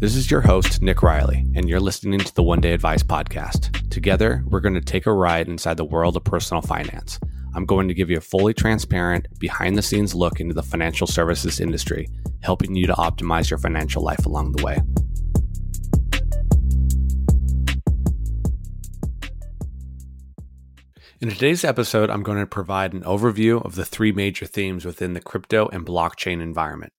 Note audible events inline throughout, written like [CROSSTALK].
This is your host, Nick Riley, and you're listening to the One Day Advice Podcast. Together, we're going to take a ride inside the world of personal finance. I'm going to give you a fully transparent, behind the scenes look into the financial services industry, helping you to optimize your financial life along the way. In today's episode, I'm going to provide an overview of the three major themes within the crypto and blockchain environment.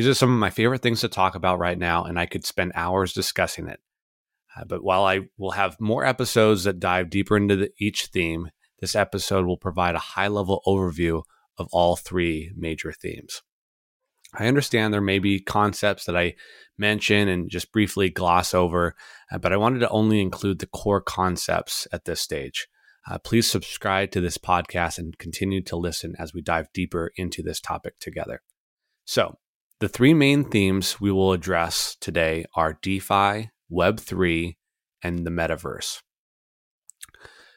These are some of my favorite things to talk about right now, and I could spend hours discussing it. Uh, but while I will have more episodes that dive deeper into the, each theme, this episode will provide a high level overview of all three major themes. I understand there may be concepts that I mention and just briefly gloss over, uh, but I wanted to only include the core concepts at this stage. Uh, please subscribe to this podcast and continue to listen as we dive deeper into this topic together. So, the three main themes we will address today are DeFi, Web3, and the metaverse.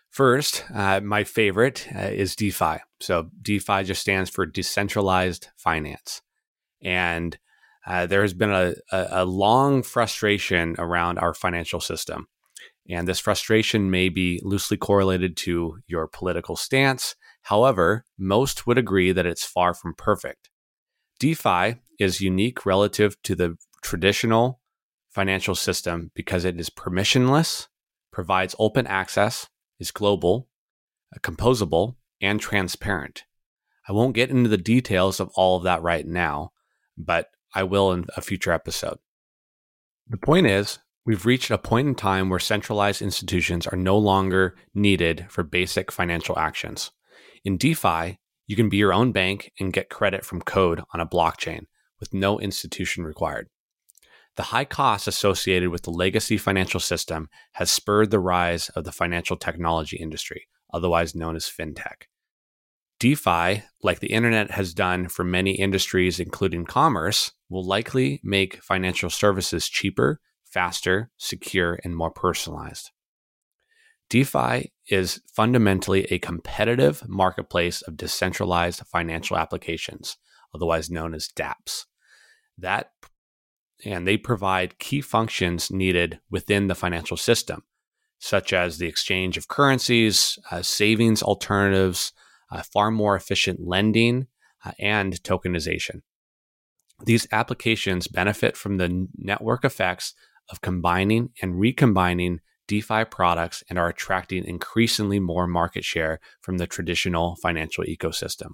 First, uh, my favorite uh, is DeFi. So, DeFi just stands for decentralized finance. And uh, there has been a, a, a long frustration around our financial system. And this frustration may be loosely correlated to your political stance. However, most would agree that it's far from perfect. DeFi is unique relative to the traditional financial system because it is permissionless, provides open access, is global, uh, composable, and transparent. I won't get into the details of all of that right now, but I will in a future episode. The point is, we've reached a point in time where centralized institutions are no longer needed for basic financial actions. In DeFi, you can be your own bank and get credit from code on a blockchain with no institution required. The high costs associated with the legacy financial system has spurred the rise of the financial technology industry, otherwise known as fintech. DeFi, like the internet has done for many industries, including commerce, will likely make financial services cheaper, faster, secure, and more personalized. DeFi is fundamentally a competitive marketplace of decentralized financial applications, otherwise known as dApps that and they provide key functions needed within the financial system, such as the exchange of currencies, uh, savings alternatives, uh, far more efficient lending, uh, and tokenization. These applications benefit from the network effects of combining and recombining DeFi products and are attracting increasingly more market share from the traditional financial ecosystem.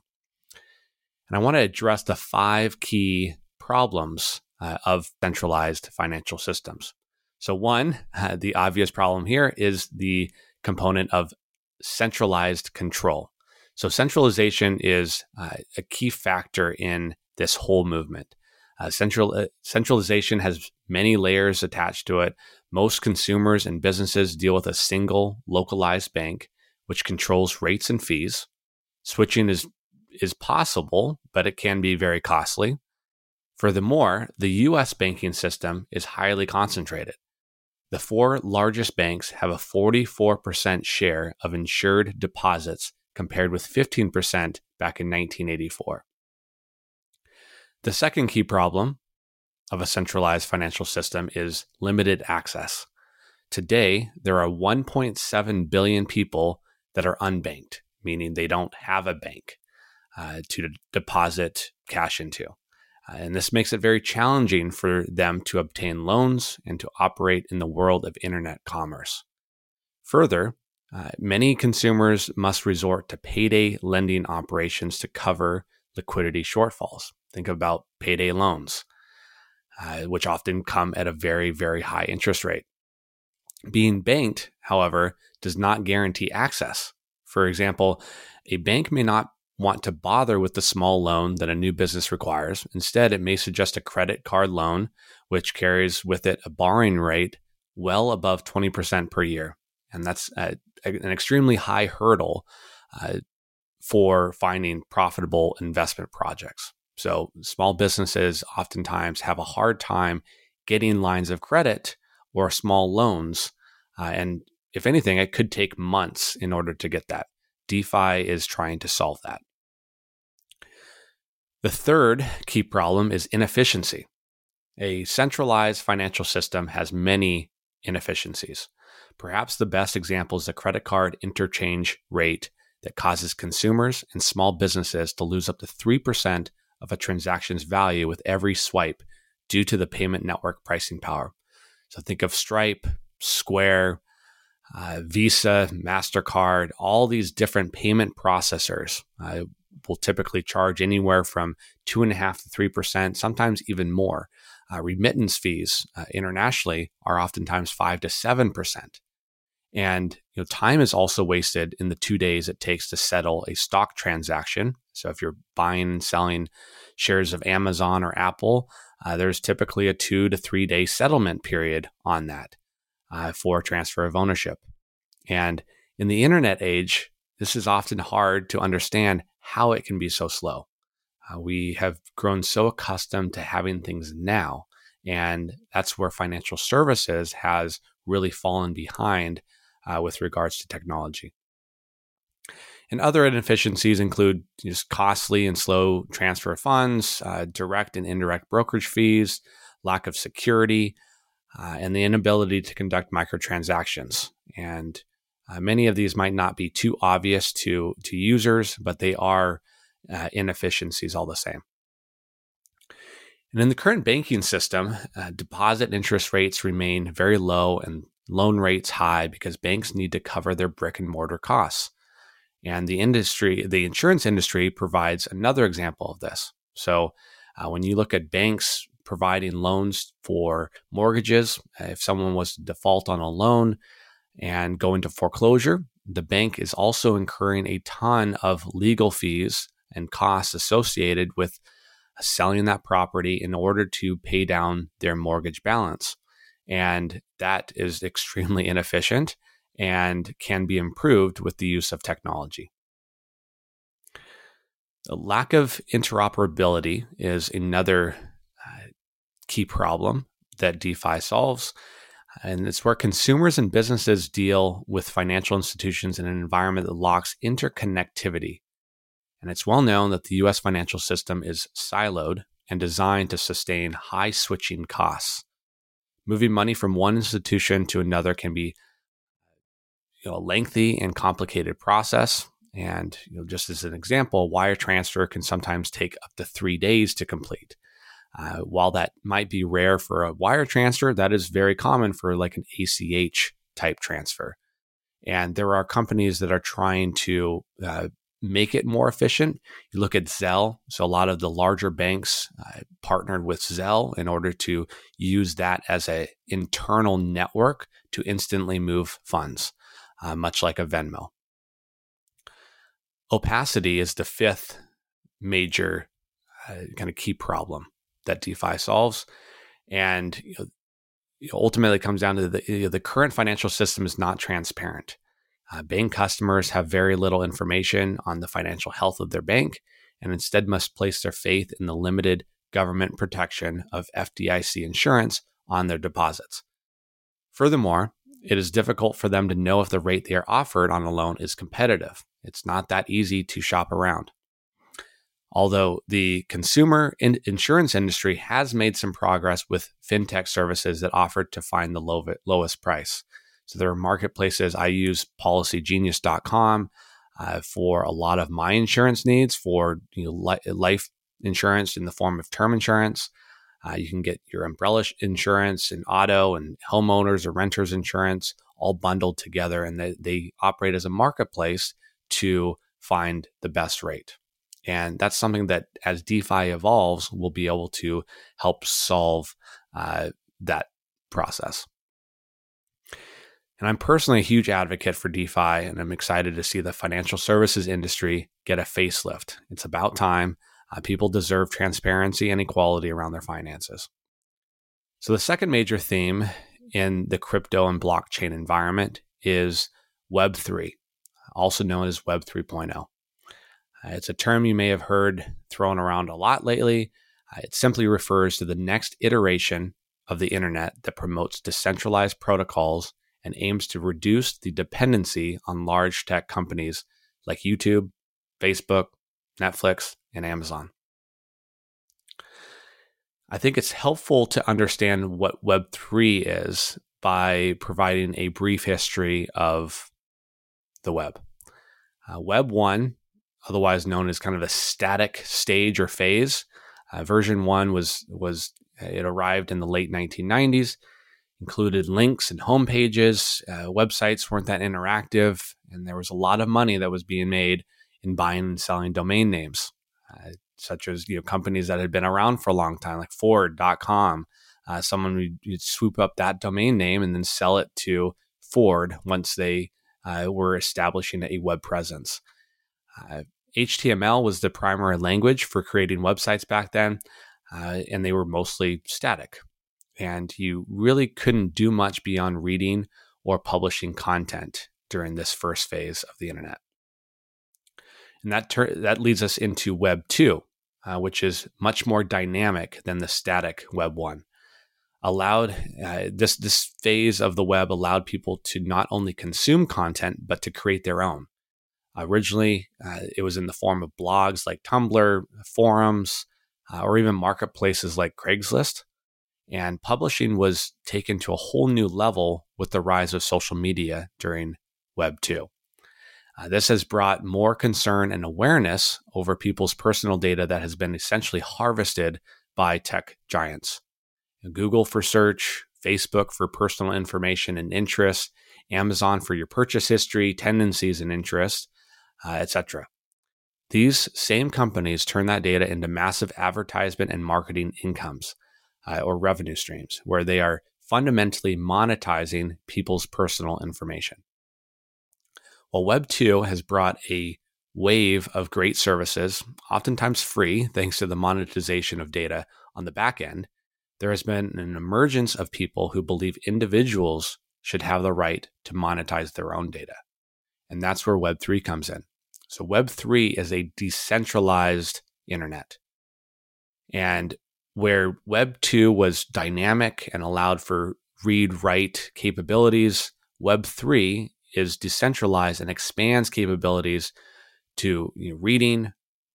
And I want to address the five key problems uh, of centralized financial systems. So, one, uh, the obvious problem here is the component of centralized control. So, centralization is uh, a key factor in this whole movement. Uh, central uh, centralization has many layers attached to it. Most consumers and businesses deal with a single localized bank, which controls rates and fees. Switching is is possible, but it can be very costly. Furthermore, the US banking system is highly concentrated. The four largest banks have a 44% share of insured deposits compared with 15% back in 1984. The second key problem of a centralized financial system is limited access. Today, there are 1.7 billion people that are unbanked, meaning they don't have a bank uh, to deposit cash into. Uh, and this makes it very challenging for them to obtain loans and to operate in the world of internet commerce. Further, uh, many consumers must resort to payday lending operations to cover liquidity shortfalls. Think about payday loans, uh, which often come at a very, very high interest rate. Being banked, however, does not guarantee access. For example, a bank may not want to bother with the small loan that a new business requires. Instead, it may suggest a credit card loan, which carries with it a borrowing rate well above 20% per year. And that's a, an extremely high hurdle uh, for finding profitable investment projects. So, small businesses oftentimes have a hard time getting lines of credit or small loans. Uh, and if anything, it could take months in order to get that. DeFi is trying to solve that. The third key problem is inefficiency. A centralized financial system has many inefficiencies. Perhaps the best example is the credit card interchange rate that causes consumers and small businesses to lose up to 3% of a transaction's value with every swipe due to the payment network pricing power. So think of Stripe, Square, uh, Visa, MasterCard, all these different payment processors uh, will typically charge anywhere from 2.5 to 3%, sometimes even more. Uh, remittance fees uh, internationally are oftentimes 5 to 7%. And you know, time is also wasted in the two days it takes to settle a stock transaction. So if you're buying and selling shares of Amazon or Apple, uh, there's typically a two to three day settlement period on that uh, for transfer of ownership. And in the internet age, this is often hard to understand how it can be so slow. Uh, we have grown so accustomed to having things now, and that's where financial services has really fallen behind uh, with regards to technology. And other inefficiencies include just costly and slow transfer of funds, uh, direct and indirect brokerage fees, lack of security, uh, and the inability to conduct microtransactions. And uh, many of these might not be too obvious to, to users, but they are uh, inefficiencies all the same. And in the current banking system, uh, deposit interest rates remain very low and loan rates high because banks need to cover their brick and mortar costs. And the industry, the insurance industry provides another example of this. So uh, when you look at banks providing loans for mortgages, if someone was to default on a loan and go into foreclosure, the bank is also incurring a ton of legal fees and costs associated with selling that property in order to pay down their mortgage balance. And that is [LAUGHS] extremely inefficient and can be improved with the use of technology. The lack of interoperability is another uh, key problem that DeFi solves. And it's where consumers and businesses deal with financial institutions in an environment that locks interconnectivity. And it's well known that the US financial system is siloed and designed to sustain high switching costs. Moving money from one institution to another can be you know, a lengthy and complicated process. And you know, just as an example, wire transfer can sometimes take up to three days to complete. Uh, while that might be rare for a wire transfer, that is very common for like an ACH type transfer. And there are companies that are trying to uh, make it more efficient. You look at Zelle. So a lot of the larger banks uh, partnered with Zelle in order to use that as an internal network to instantly move funds, uh, much like a Venmo. Opacity is the fifth major uh, kind of key problem that DeFi solves. And you know, ultimately comes down to the, you know, the current financial system is not transparent. Uh, bank customers have very little information on the financial health of their bank and instead must place their faith in the limited government protection of FDIC insurance on their deposits. Furthermore, it is difficult for them to know if the rate they are offered on a loan is competitive. It's not that easy to shop around. Although the consumer in- insurance industry has made some progress with fintech services that offer to find the low- lowest price. So there are marketplaces. I use policygenius.com uh, for a lot of my insurance needs for you know, li- life insurance in the form of term insurance. Uh, you can get your umbrella insurance and auto and homeowners or renters insurance all bundled together, and they, they operate as a marketplace to find the best rate. And that's something that as DeFi evolves, we'll be able to help solve uh, that process. And I'm personally a huge advocate for DeFi, and I'm excited to see the financial services industry get a facelift. It's about time. Uh, people deserve transparency and equality around their finances. So, the second major theme in the crypto and blockchain environment is Web3, also known as Web 3.0. Uh, it's a term you may have heard thrown around a lot lately. Uh, it simply refers to the next iteration of the internet that promotes decentralized protocols and aims to reduce the dependency on large tech companies like YouTube, Facebook, Netflix, and Amazon. I think it's helpful to understand what Web3 is by providing a brief history of the web. Uh, web 1, otherwise known as kind of a static stage or phase, uh, version 1 was was it arrived in the late 1990s, included links and home pages. Uh, websites weren't that interactive, and there was a lot of money that was being made in buying and selling domain names. Uh, such as you know companies that had been around for a long time, like Ford.com. Uh, someone would swoop up that domain name and then sell it to Ford once they uh, were establishing a web presence. HTML uh, was the primary language for creating websites back then, uh, and they were mostly static. And you really couldn't do much beyond reading or publishing content during this first phase of the internet. And that, ter- that leads us into Web 2, uh, which is much more dynamic than the static Web 1. Allowed uh, this this phase of the web allowed people to not only consume content but to create their own. Originally, uh, it was in the form of blogs like Tumblr, forums, uh, or even marketplaces like Craigslist. And publishing was taken to a whole new level with the rise of social media during Web 2. Uh, this has brought more concern and awareness over people's personal data that has been essentially harvested by tech giants. Google for search, Facebook for personal information and interests, Amazon for your purchase history, tendencies and interests, uh, etc. These same companies turn that data into massive advertisement and marketing incomes uh, or revenue streams, where they are fundamentally monetizing people's personal information. Well, Web 2 has brought a wave of great services, oftentimes free, thanks to the monetization of data on the back end. There has been an emergence of people who believe individuals should have the right to monetize their own data. And that's where Web 3 comes in. So, Web 3 is a decentralized internet. And where Web 2 was dynamic and allowed for read write capabilities, Web 3 is decentralized and expands capabilities to you know, reading,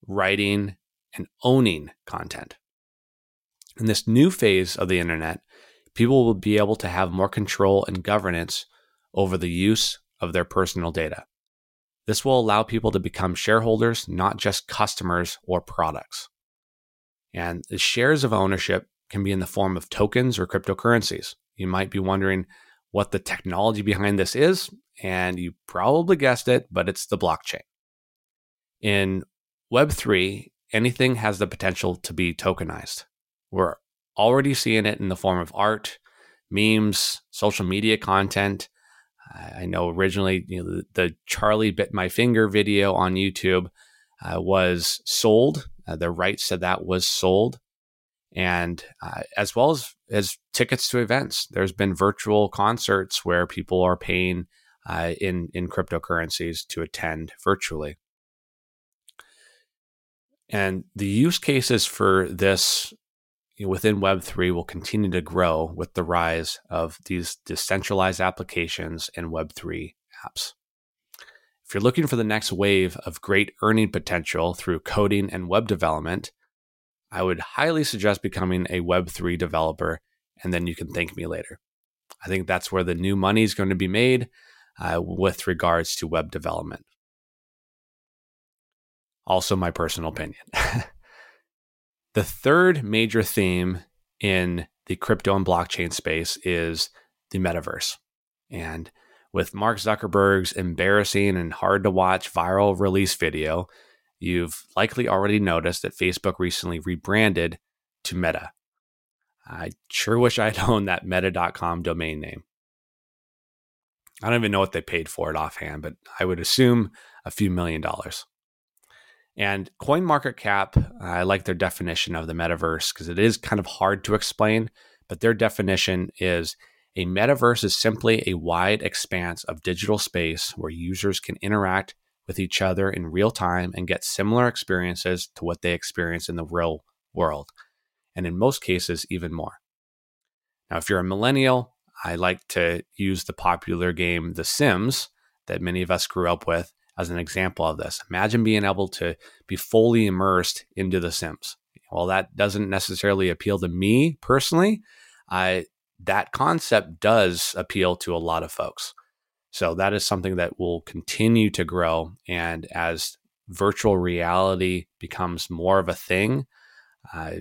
writing, and owning content. In this new phase of the internet, people will be able to have more control and governance over the use of their personal data. This will allow people to become shareholders, not just customers or products. And the shares of ownership can be in the form of tokens or cryptocurrencies. You might be wondering what the technology behind this is, and you probably guessed it, but it's the blockchain. In Web3, anything has the potential to be tokenized. We're already seeing it in the form of art, memes, social media content. I know originally you know, the, the Charlie Bit My Finger video on YouTube uh, was sold. Uh, the rights to that was sold and uh, as well as as tickets to events. There's been virtual concerts where people are paying uh, in in cryptocurrencies to attend virtually. And the use cases for this within Web3 will continue to grow with the rise of these decentralized applications and Web3 apps. If you're looking for the next wave of great earning potential through coding and web development, I would highly suggest becoming a Web3 developer, and then you can thank me later. I think that's where the new money is going to be made uh, with regards to web development. Also, my personal opinion. [LAUGHS] the third major theme in the crypto and blockchain space is the metaverse. And with Mark Zuckerberg's embarrassing and hard to watch viral release video, You've likely already noticed that Facebook recently rebranded to Meta. I sure wish I'd [LAUGHS] owned that meta.com domain name. I don't even know what they paid for it offhand, but I would assume a few million dollars. And CoinMarketCap, I like their definition of the metaverse because it is kind of hard to explain, but their definition is a metaverse is simply a wide expanse of digital space where users can interact with each other in real time and get similar experiences to what they experience in the real world, and in most cases, even more. Now, if you're a millennial, I like to use the popular game The Sims that many of us grew up with as an example of this. Imagine being able to be fully immersed into The Sims. While that doesn't necessarily appeal to me personally. I that concept does appeal to a lot of folks. So that is something that will continue to grow. And as virtual reality becomes more of a thing, uh,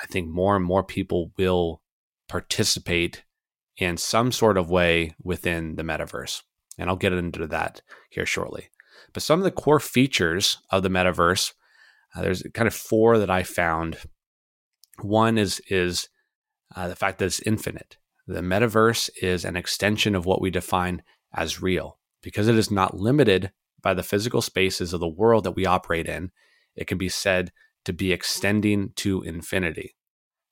I think more and more people will participate in some sort of way within the metaverse. And I'll get into that here shortly. But some of the core features of the metaverse, uh, there's kind of four that I found. One is is uh, the fact that it's infinite. The metaverse is an extension of what we define as real because it is not limited by the physical spaces of the world that we operate in. It can be said to be extending to infinity.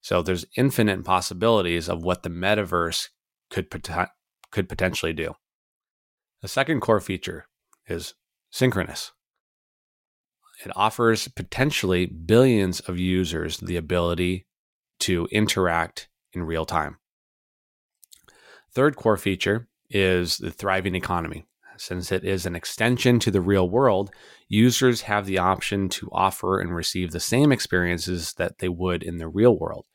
So there's infinite possibilities of what the metaverse could pot- could potentially do. The second core feature is synchronous. It offers potentially billions of users the ability to interact in real time. Third core feature is the thriving economy. Since it is an extension to the real world, users have the option to offer and receive the same experiences that they would in the real world.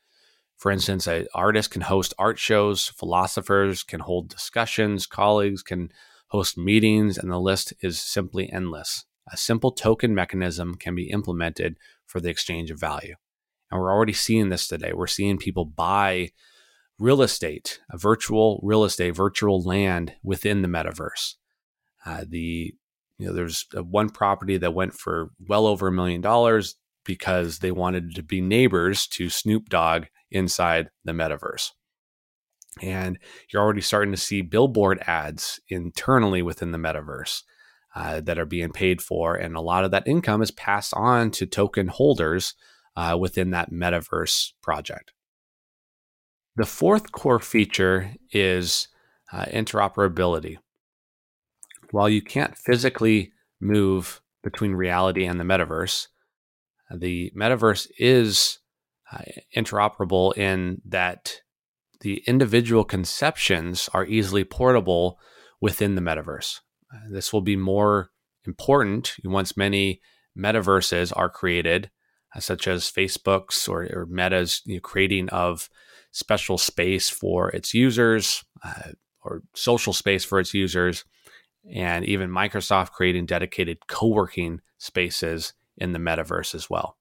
For instance, an artist can host art shows, philosophers can hold discussions, colleagues can host meetings, and the list is simply endless. A simple token mechanism can be implemented for the exchange of value. And we're already seeing this today. We're seeing people buy real estate, a virtual real estate, virtual land within the metaverse. Uh, the you know, there's one property that went for well over a million dollars because they wanted to be neighbors to Snoop Dogg inside the metaverse. And you're already starting to see billboard ads internally within the metaverse uh, that are being paid for. And a lot of that income is passed on to token holders uh, within that metaverse project. The fourth core feature is uh, interoperability. While you can't physically move between reality and the metaverse, the metaverse is uh, interoperable in that the individual conceptions are easily portable within the metaverse. Uh, this will be more important once many metaverses are created, uh, such as Facebook's or, or Meta's you know, creating of special space for its users uh, or social space for its users, and even Microsoft creating dedicated co working spaces in the metaverse as well.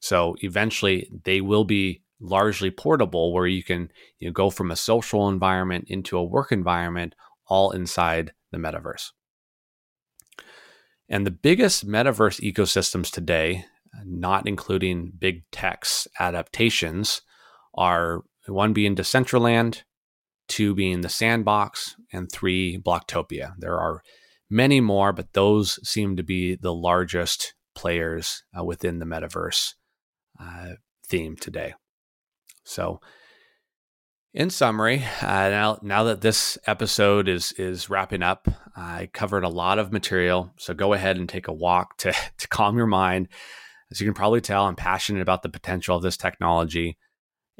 So eventually they will be largely portable where you can you know, go from a social environment into a work environment all inside the metaverse. And the biggest metaverse ecosystems today, not including big tech's adaptations, are one being Decentraland, two being the Sandbox, and three Bloktopia. There are many more, but those seem to be the largest players uh, within the metaverse uh, theme today. So, in summary, uh, now now that this episode is is wrapping up, I covered a lot of material. So go ahead and take a walk to [LAUGHS] to calm your mind. As you can probably tell, I'm passionate about the potential of this technology,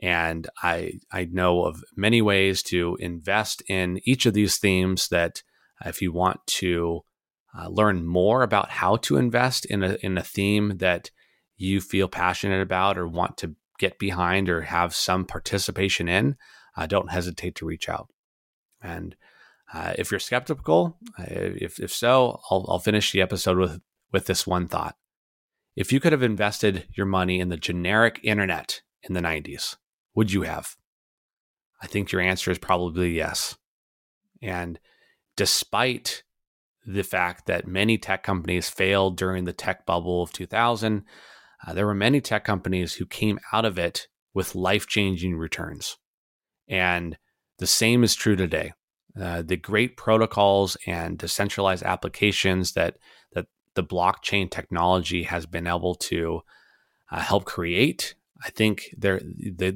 and I I know of many ways to invest in each of these themes. That if you want to uh, learn more about how to invest in a in a theme that you feel passionate about or want to get behind or have some participation in, uh, don't hesitate to reach out. And uh, if you're skeptical, uh, if, if so, I'll, I'll finish the episode with, with this one thought. If you could have invested your money in the generic internet in the 90s, would you have? I think your answer is probably yes. And despite the fact that many tech companies failed during the tech bubble of 2000, uh, there were many tech companies who came out of it with life changing returns. And the same is true today. Uh, the great protocols and decentralized applications that, that the blockchain technology has been able to uh, help create, I think the,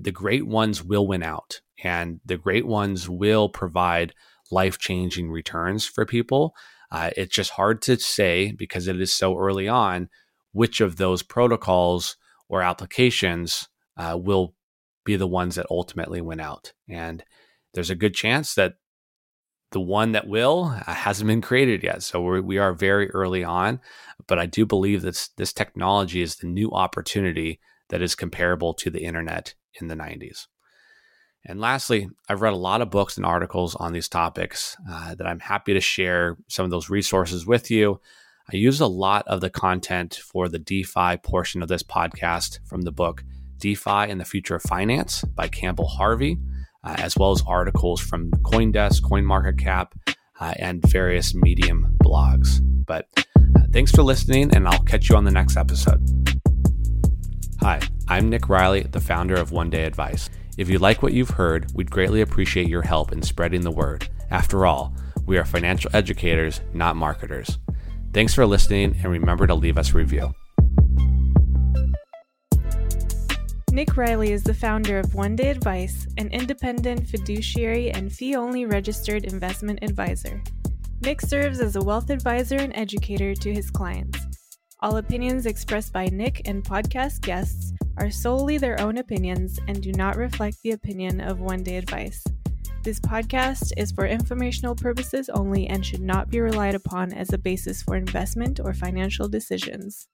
the great ones will win out. And the great ones will provide life changing returns for people. Uh, it's just hard to say because it is so early on which of those protocols or applications uh, will be the ones that ultimately win out. And there's a good chance that the one that will uh, hasn't been created yet. So we're, we are very early on, but I do believe that this technology is the new opportunity that is comparable to the internet in the 90s. And lastly, I've read a lot of books and articles on these topics uh, that I'm happy to share some of those resources with you. I use a lot of the content for the DeFi portion of this podcast from the book DeFi and the Future of Finance by Campbell Harvey, uh, as well as articles from Coindesk, CoinMarketCap, uh, and various Medium blogs. But uh, thanks for listening, and I'll catch you on the next episode. Hi, I'm Nick Riley, the founder of One Day Advice. If you like what you've heard, we'd greatly appreciate your help in spreading the word. After all, we are financial educators, not marketers. Thanks for listening, and remember to leave us a review. Nick Riley is the founder of One Day Advice, an independent fiduciary and fee only registered investment advisor. Nick serves as a wealth advisor and educator to his clients. All opinions expressed by Nick and podcast guests are solely their own opinions and do not reflect the opinion of One Day Advice. This podcast is for informational purposes only and should not be relied upon as a basis for investment or financial decisions.